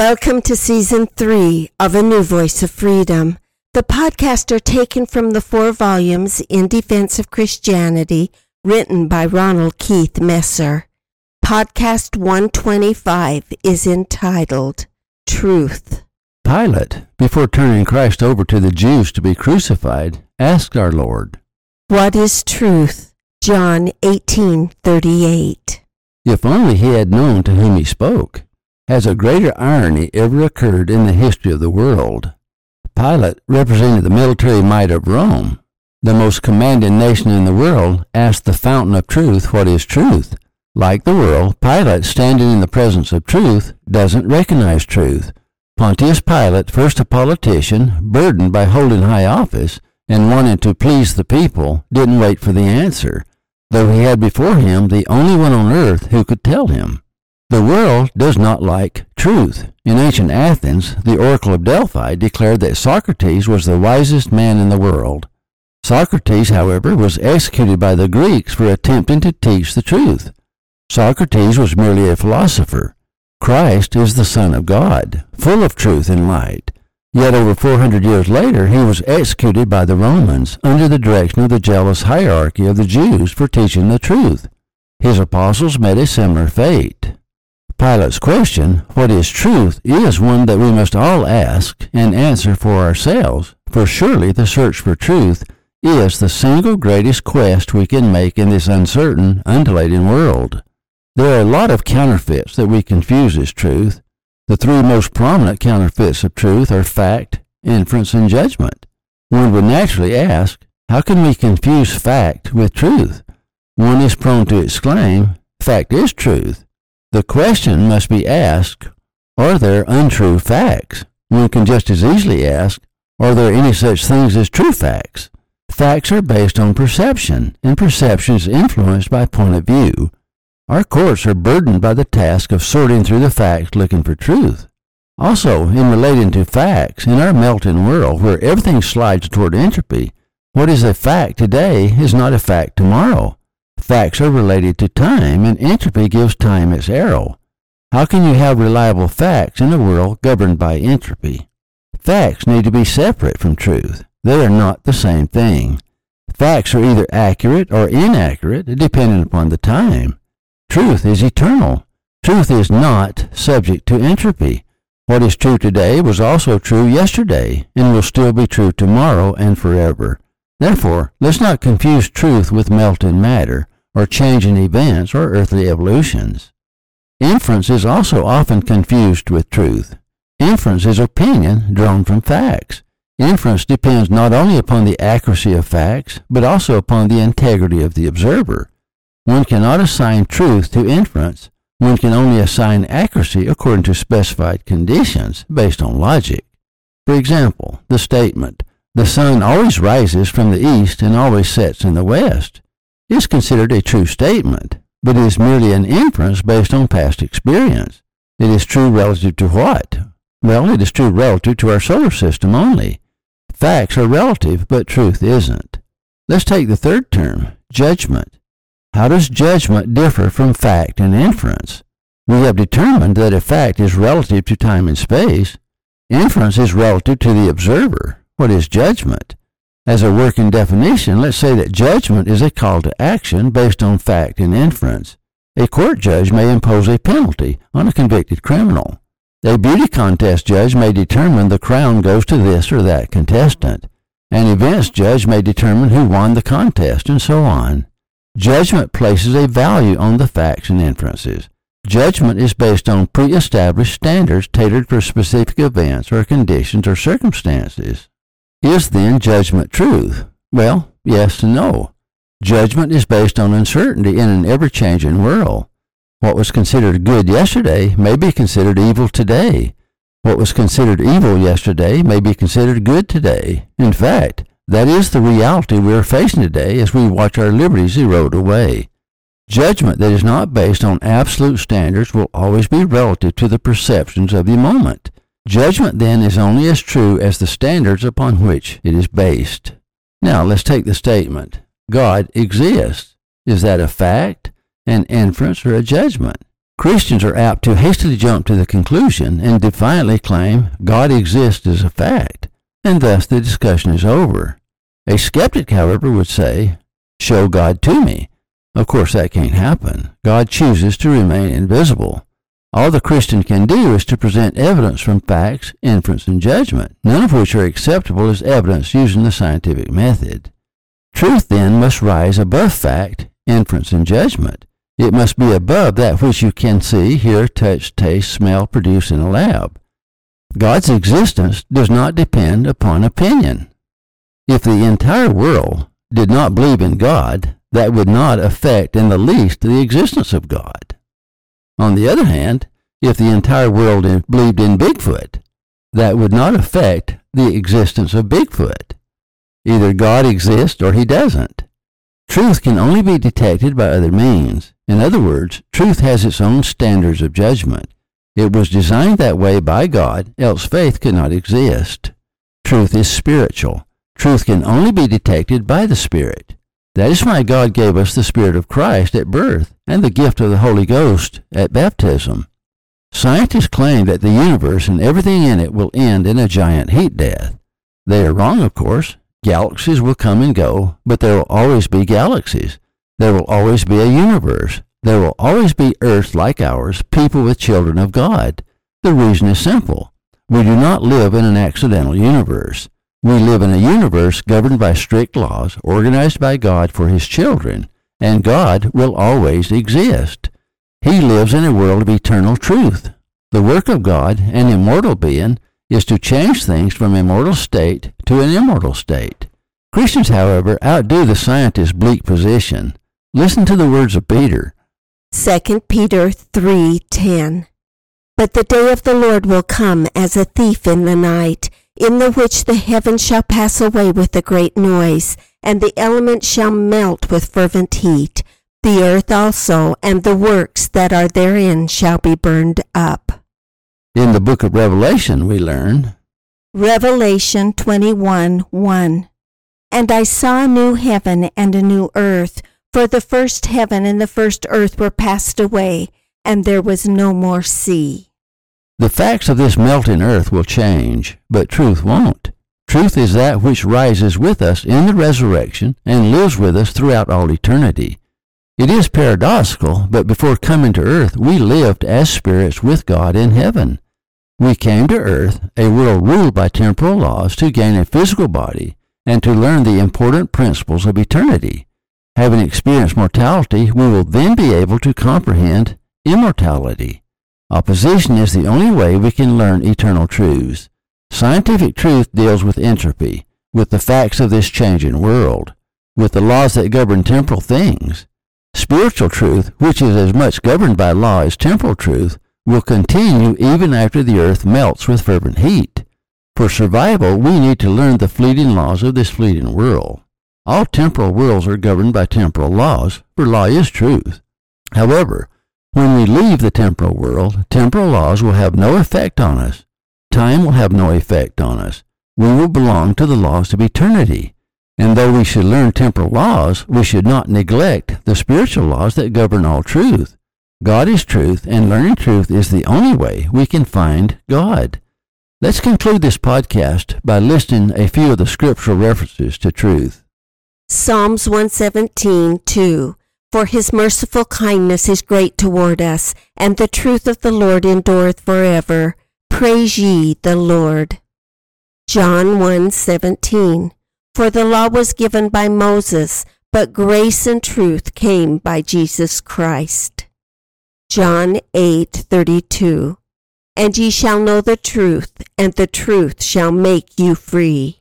Welcome to season three of A New Voice of Freedom. The podcast are taken from the four volumes In Defense of Christianity, written by Ronald Keith Messer. Podcast 125 is entitled Truth. Pilate, before turning Christ over to the Jews to be crucified, asked our Lord, What is truth? John 18:38. If only he had known to whom he spoke. Has a greater irony ever occurred in the history of the world? Pilate represented the military might of Rome. The most commanding nation in the world asked the fountain of truth what is truth. Like the world, Pilate, standing in the presence of truth, doesn't recognize truth. Pontius Pilate, first a politician, burdened by holding high office, and wanting to please the people, didn't wait for the answer, though he had before him the only one on earth who could tell him. The world does not like truth. In ancient Athens, the Oracle of Delphi declared that Socrates was the wisest man in the world. Socrates, however, was executed by the Greeks for attempting to teach the truth. Socrates was merely a philosopher. Christ is the Son of God, full of truth and light. Yet over 400 years later, he was executed by the Romans under the direction of the jealous hierarchy of the Jews for teaching the truth. His apostles met a similar fate. Pilate's question, what is truth, is one that we must all ask and answer for ourselves, for surely the search for truth is the single greatest quest we can make in this uncertain, undulating world. There are a lot of counterfeits that we confuse as truth. The three most prominent counterfeits of truth are fact, inference, and judgment. One would naturally ask, how can we confuse fact with truth? One is prone to exclaim, fact is truth. The question must be asked, are there untrue facts? One can just as easily ask, are there any such things as true facts? Facts are based on perception, and perception is influenced by point of view. Our courts are burdened by the task of sorting through the facts looking for truth. Also, in relating to facts, in our melting world where everything slides toward entropy, what is a fact today is not a fact tomorrow. Facts are related to time, and entropy gives time its arrow. How can you have reliable facts in a world governed by entropy? Facts need to be separate from truth. They are not the same thing. Facts are either accurate or inaccurate, depending upon the time. Truth is eternal. Truth is not subject to entropy. What is true today was also true yesterday, and will still be true tomorrow and forever. Therefore, let's not confuse truth with melting matter or changing events or earthly evolutions. Inference is also often confused with truth. Inference is opinion drawn from facts. Inference depends not only upon the accuracy of facts, but also upon the integrity of the observer. One cannot assign truth to inference. One can only assign accuracy according to specified conditions based on logic. For example, the statement, the sun always rises from the east and always sets in the west, is considered a true statement, but is merely an inference based on past experience. It is true relative to what? Well, it is true relative to our solar system only. Facts are relative, but truth isn't. Let's take the third term, judgment. How does judgment differ from fact and inference? We have determined that a fact is relative to time and space. Inference is relative to the observer. What is judgment? As a working definition, let's say that judgment is a call to action based on fact and inference. A court judge may impose a penalty on a convicted criminal. A beauty contest judge may determine the crown goes to this or that contestant. An events judge may determine who won the contest, and so on. Judgment places a value on the facts and inferences. Judgment is based on pre-established standards tailored for specific events or conditions or circumstances. Is then judgment truth? Well, yes and no. Judgment is based on uncertainty in an ever-changing world. What was considered good yesterday may be considered evil today. What was considered evil yesterday may be considered good today. In fact, that is the reality we are facing today as we watch our liberties erode away. Judgment that is not based on absolute standards will always be relative to the perceptions of the moment. Judgment then is only as true as the standards upon which it is based. Now let's take the statement God exists. Is that a fact, an inference, or a judgment? Christians are apt to hastily jump to the conclusion and defiantly claim God exists as a fact, and thus the discussion is over. A skeptic, however, would say, Show God to me. Of course, that can't happen. God chooses to remain invisible. All the Christian can do is to present evidence from facts, inference, and judgment, none of which are acceptable as evidence using the scientific method. Truth then must rise above fact, inference, and judgment. It must be above that which you can see, hear, touch, taste, smell, produce in a lab. God's existence does not depend upon opinion. If the entire world did not believe in God, that would not affect in the least the existence of God. On the other hand, if the entire world believed in Bigfoot, that would not affect the existence of Bigfoot. Either God exists or he doesn't. Truth can only be detected by other means. In other words, truth has its own standards of judgment. It was designed that way by God, else faith could not exist. Truth is spiritual. Truth can only be detected by the Spirit. That is why God gave us the Spirit of Christ at birth and the gift of the Holy Ghost at baptism. Scientists claim that the universe and everything in it will end in a giant heat death. They are wrong, of course. Galaxies will come and go, but there will always be galaxies. There will always be a universe. There will always be earths like ours, people with children of God. The reason is simple. We do not live in an accidental universe. We live in a universe governed by strict laws organized by God for his children, and God will always exist. He lives in a world of eternal truth. The work of God, an immortal being, is to change things from a mortal state to an immortal state. Christians, however, outdo the scientist's bleak position. Listen to the words of Peter. 2 Peter 3:10 But the day of the Lord will come as a thief in the night in the which the heavens shall pass away with a great noise, and the elements shall melt with fervent heat. The earth also and the works that are therein shall be burned up. In the book of Revelation, we learn Revelation 21 1. And I saw a new heaven and a new earth, for the first heaven and the first earth were passed away, and there was no more sea. The facts of this melting earth will change, but truth won't. Truth is that which rises with us in the resurrection and lives with us throughout all eternity. It is paradoxical, but before coming to earth, we lived as spirits with God in heaven. We came to earth, a world ruled by temporal laws, to gain a physical body and to learn the important principles of eternity. Having experienced mortality, we will then be able to comprehend immortality. Opposition is the only way we can learn eternal truths. Scientific truth deals with entropy, with the facts of this changing world, with the laws that govern temporal things. Spiritual truth, which is as much governed by law as temporal truth, will continue even after the earth melts with fervent heat. For survival, we need to learn the fleeting laws of this fleeting world. All temporal worlds are governed by temporal laws, for law is truth. However, when we leave the temporal world, temporal laws will have no effect on us. Time will have no effect on us. We will belong to the laws of eternity. And though we should learn temporal laws, we should not neglect the spiritual laws that govern all truth. God is truth, and learning truth is the only way we can find God. Let's conclude this podcast by listing a few of the scriptural references to truth. Psalms 117, 2. For his merciful kindness is great toward us, and the truth of the Lord endureth forever. Praise ye the Lord. John 1:17 For the law was given by Moses, but grace and truth came by Jesus Christ. John 8:32 And ye shall know the truth, and the truth shall make you free.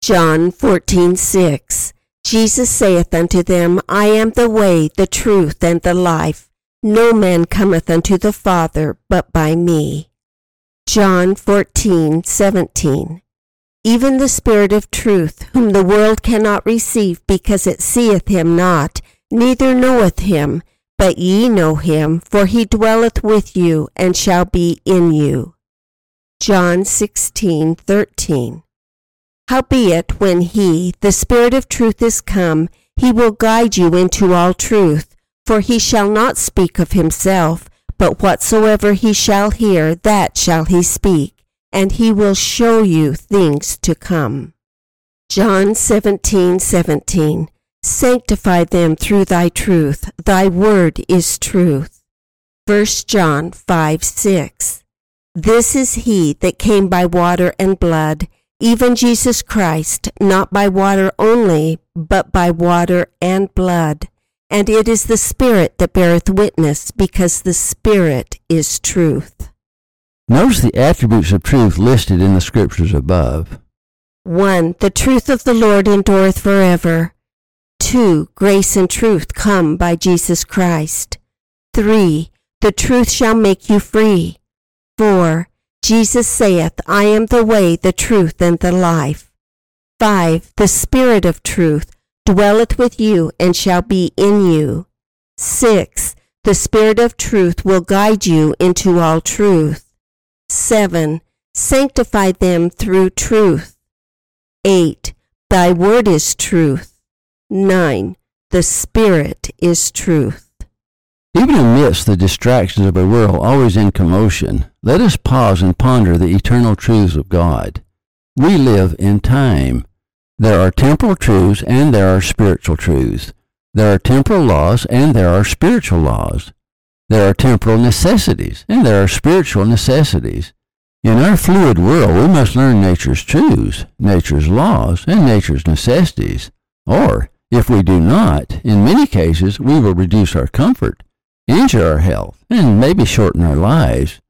John 14:6 Jesus saith unto them, I am the way, the truth, and the life. No man cometh unto the Father but by me. John 14, 17. Even the Spirit of truth, whom the world cannot receive because it seeth him not, neither knoweth him, but ye know him, for he dwelleth with you and shall be in you. John 16, 13. Howbeit, when he, the Spirit of truth, is come, he will guide you into all truth, for he shall not speak of himself, but whatsoever he shall hear, that shall he speak, and he will show you things to come. John 17, 17. Sanctify them through thy truth. Thy word is truth. 1 John 5, 6. This is he that came by water and blood, even Jesus Christ, not by water only, but by water and blood. And it is the Spirit that beareth witness, because the Spirit is truth. Notice the attributes of truth listed in the scriptures above. 1. The truth of the Lord endureth forever. 2. Grace and truth come by Jesus Christ. 3. The truth shall make you free. 4. Jesus saith, I am the way, the truth, and the life. 5. The Spirit of truth dwelleth with you and shall be in you. 6. The Spirit of truth will guide you into all truth. 7. Sanctify them through truth. 8. Thy word is truth. 9. The Spirit is truth. Even amidst the distractions of a world always in commotion, let us pause and ponder the eternal truths of God. We live in time. There are temporal truths and there are spiritual truths. There are temporal laws and there are spiritual laws. There are temporal necessities and there are spiritual necessities. In our fluid world, we must learn nature's truths, nature's laws, and nature's necessities. Or, if we do not, in many cases, we will reduce our comfort injure our health, and maybe shorten our lives.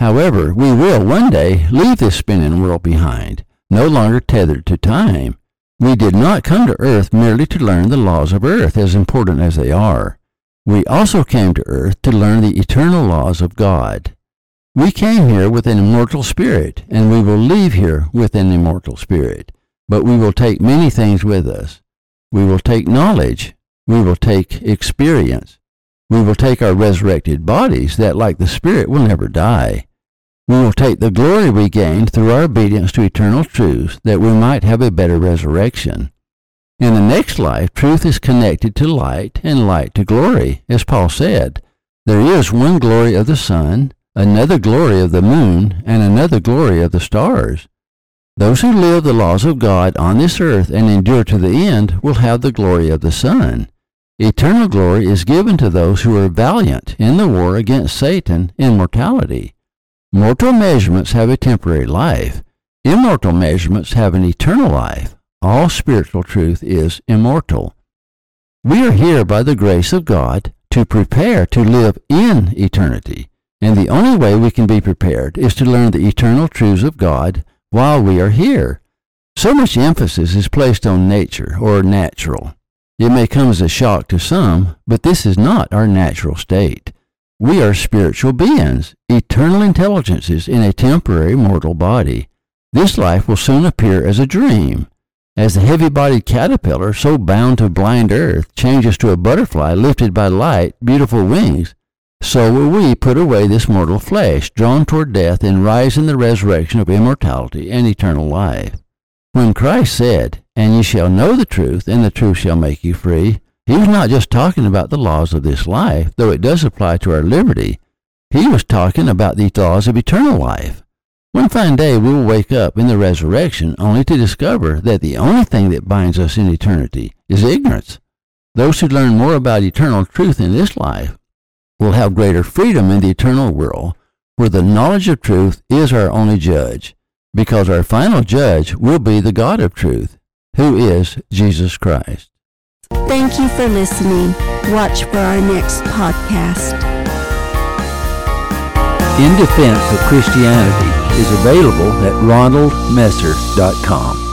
However, we will one day leave this spinning world behind, no longer tethered to time. We did not come to earth merely to learn the laws of earth, as important as they are. We also came to earth to learn the eternal laws of God. We came here with an immortal spirit, and we will leave here with an immortal spirit. But we will take many things with us. We will take knowledge. We will take experience. We will take our resurrected bodies that, like the Spirit, will never die. We will take the glory we gained through our obedience to eternal truths that we might have a better resurrection. In the next life, truth is connected to light and light to glory, as Paul said. There is one glory of the sun, another glory of the moon, and another glory of the stars. Those who live the laws of God on this earth and endure to the end will have the glory of the sun. Eternal glory is given to those who are valiant in the war against Satan in mortality. Mortal measurements have a temporary life. Immortal measurements have an eternal life. All spiritual truth is immortal. We are here by the grace of God to prepare to live in eternity. And the only way we can be prepared is to learn the eternal truths of God while we are here. So much emphasis is placed on nature or natural. It may come as a shock to some, but this is not our natural state. We are spiritual beings, eternal intelligences in a temporary mortal body. This life will soon appear as a dream. As the heavy-bodied caterpillar, so bound to blind earth, changes to a butterfly lifted by light, beautiful wings, so will we put away this mortal flesh, drawn toward death, and rise in the resurrection of immortality and eternal life. When Christ said, And ye shall know the truth, and the truth shall make you free, he was not just talking about the laws of this life, though it does apply to our liberty. He was talking about the laws of eternal life. One fine day we will wake up in the resurrection only to discover that the only thing that binds us in eternity is ignorance. Those who learn more about eternal truth in this life will have greater freedom in the eternal world, where the knowledge of truth is our only judge because our final judge will be the God of truth, who is Jesus Christ. Thank you for listening. Watch for our next podcast. In Defense of Christianity is available at ronaldmesser.com.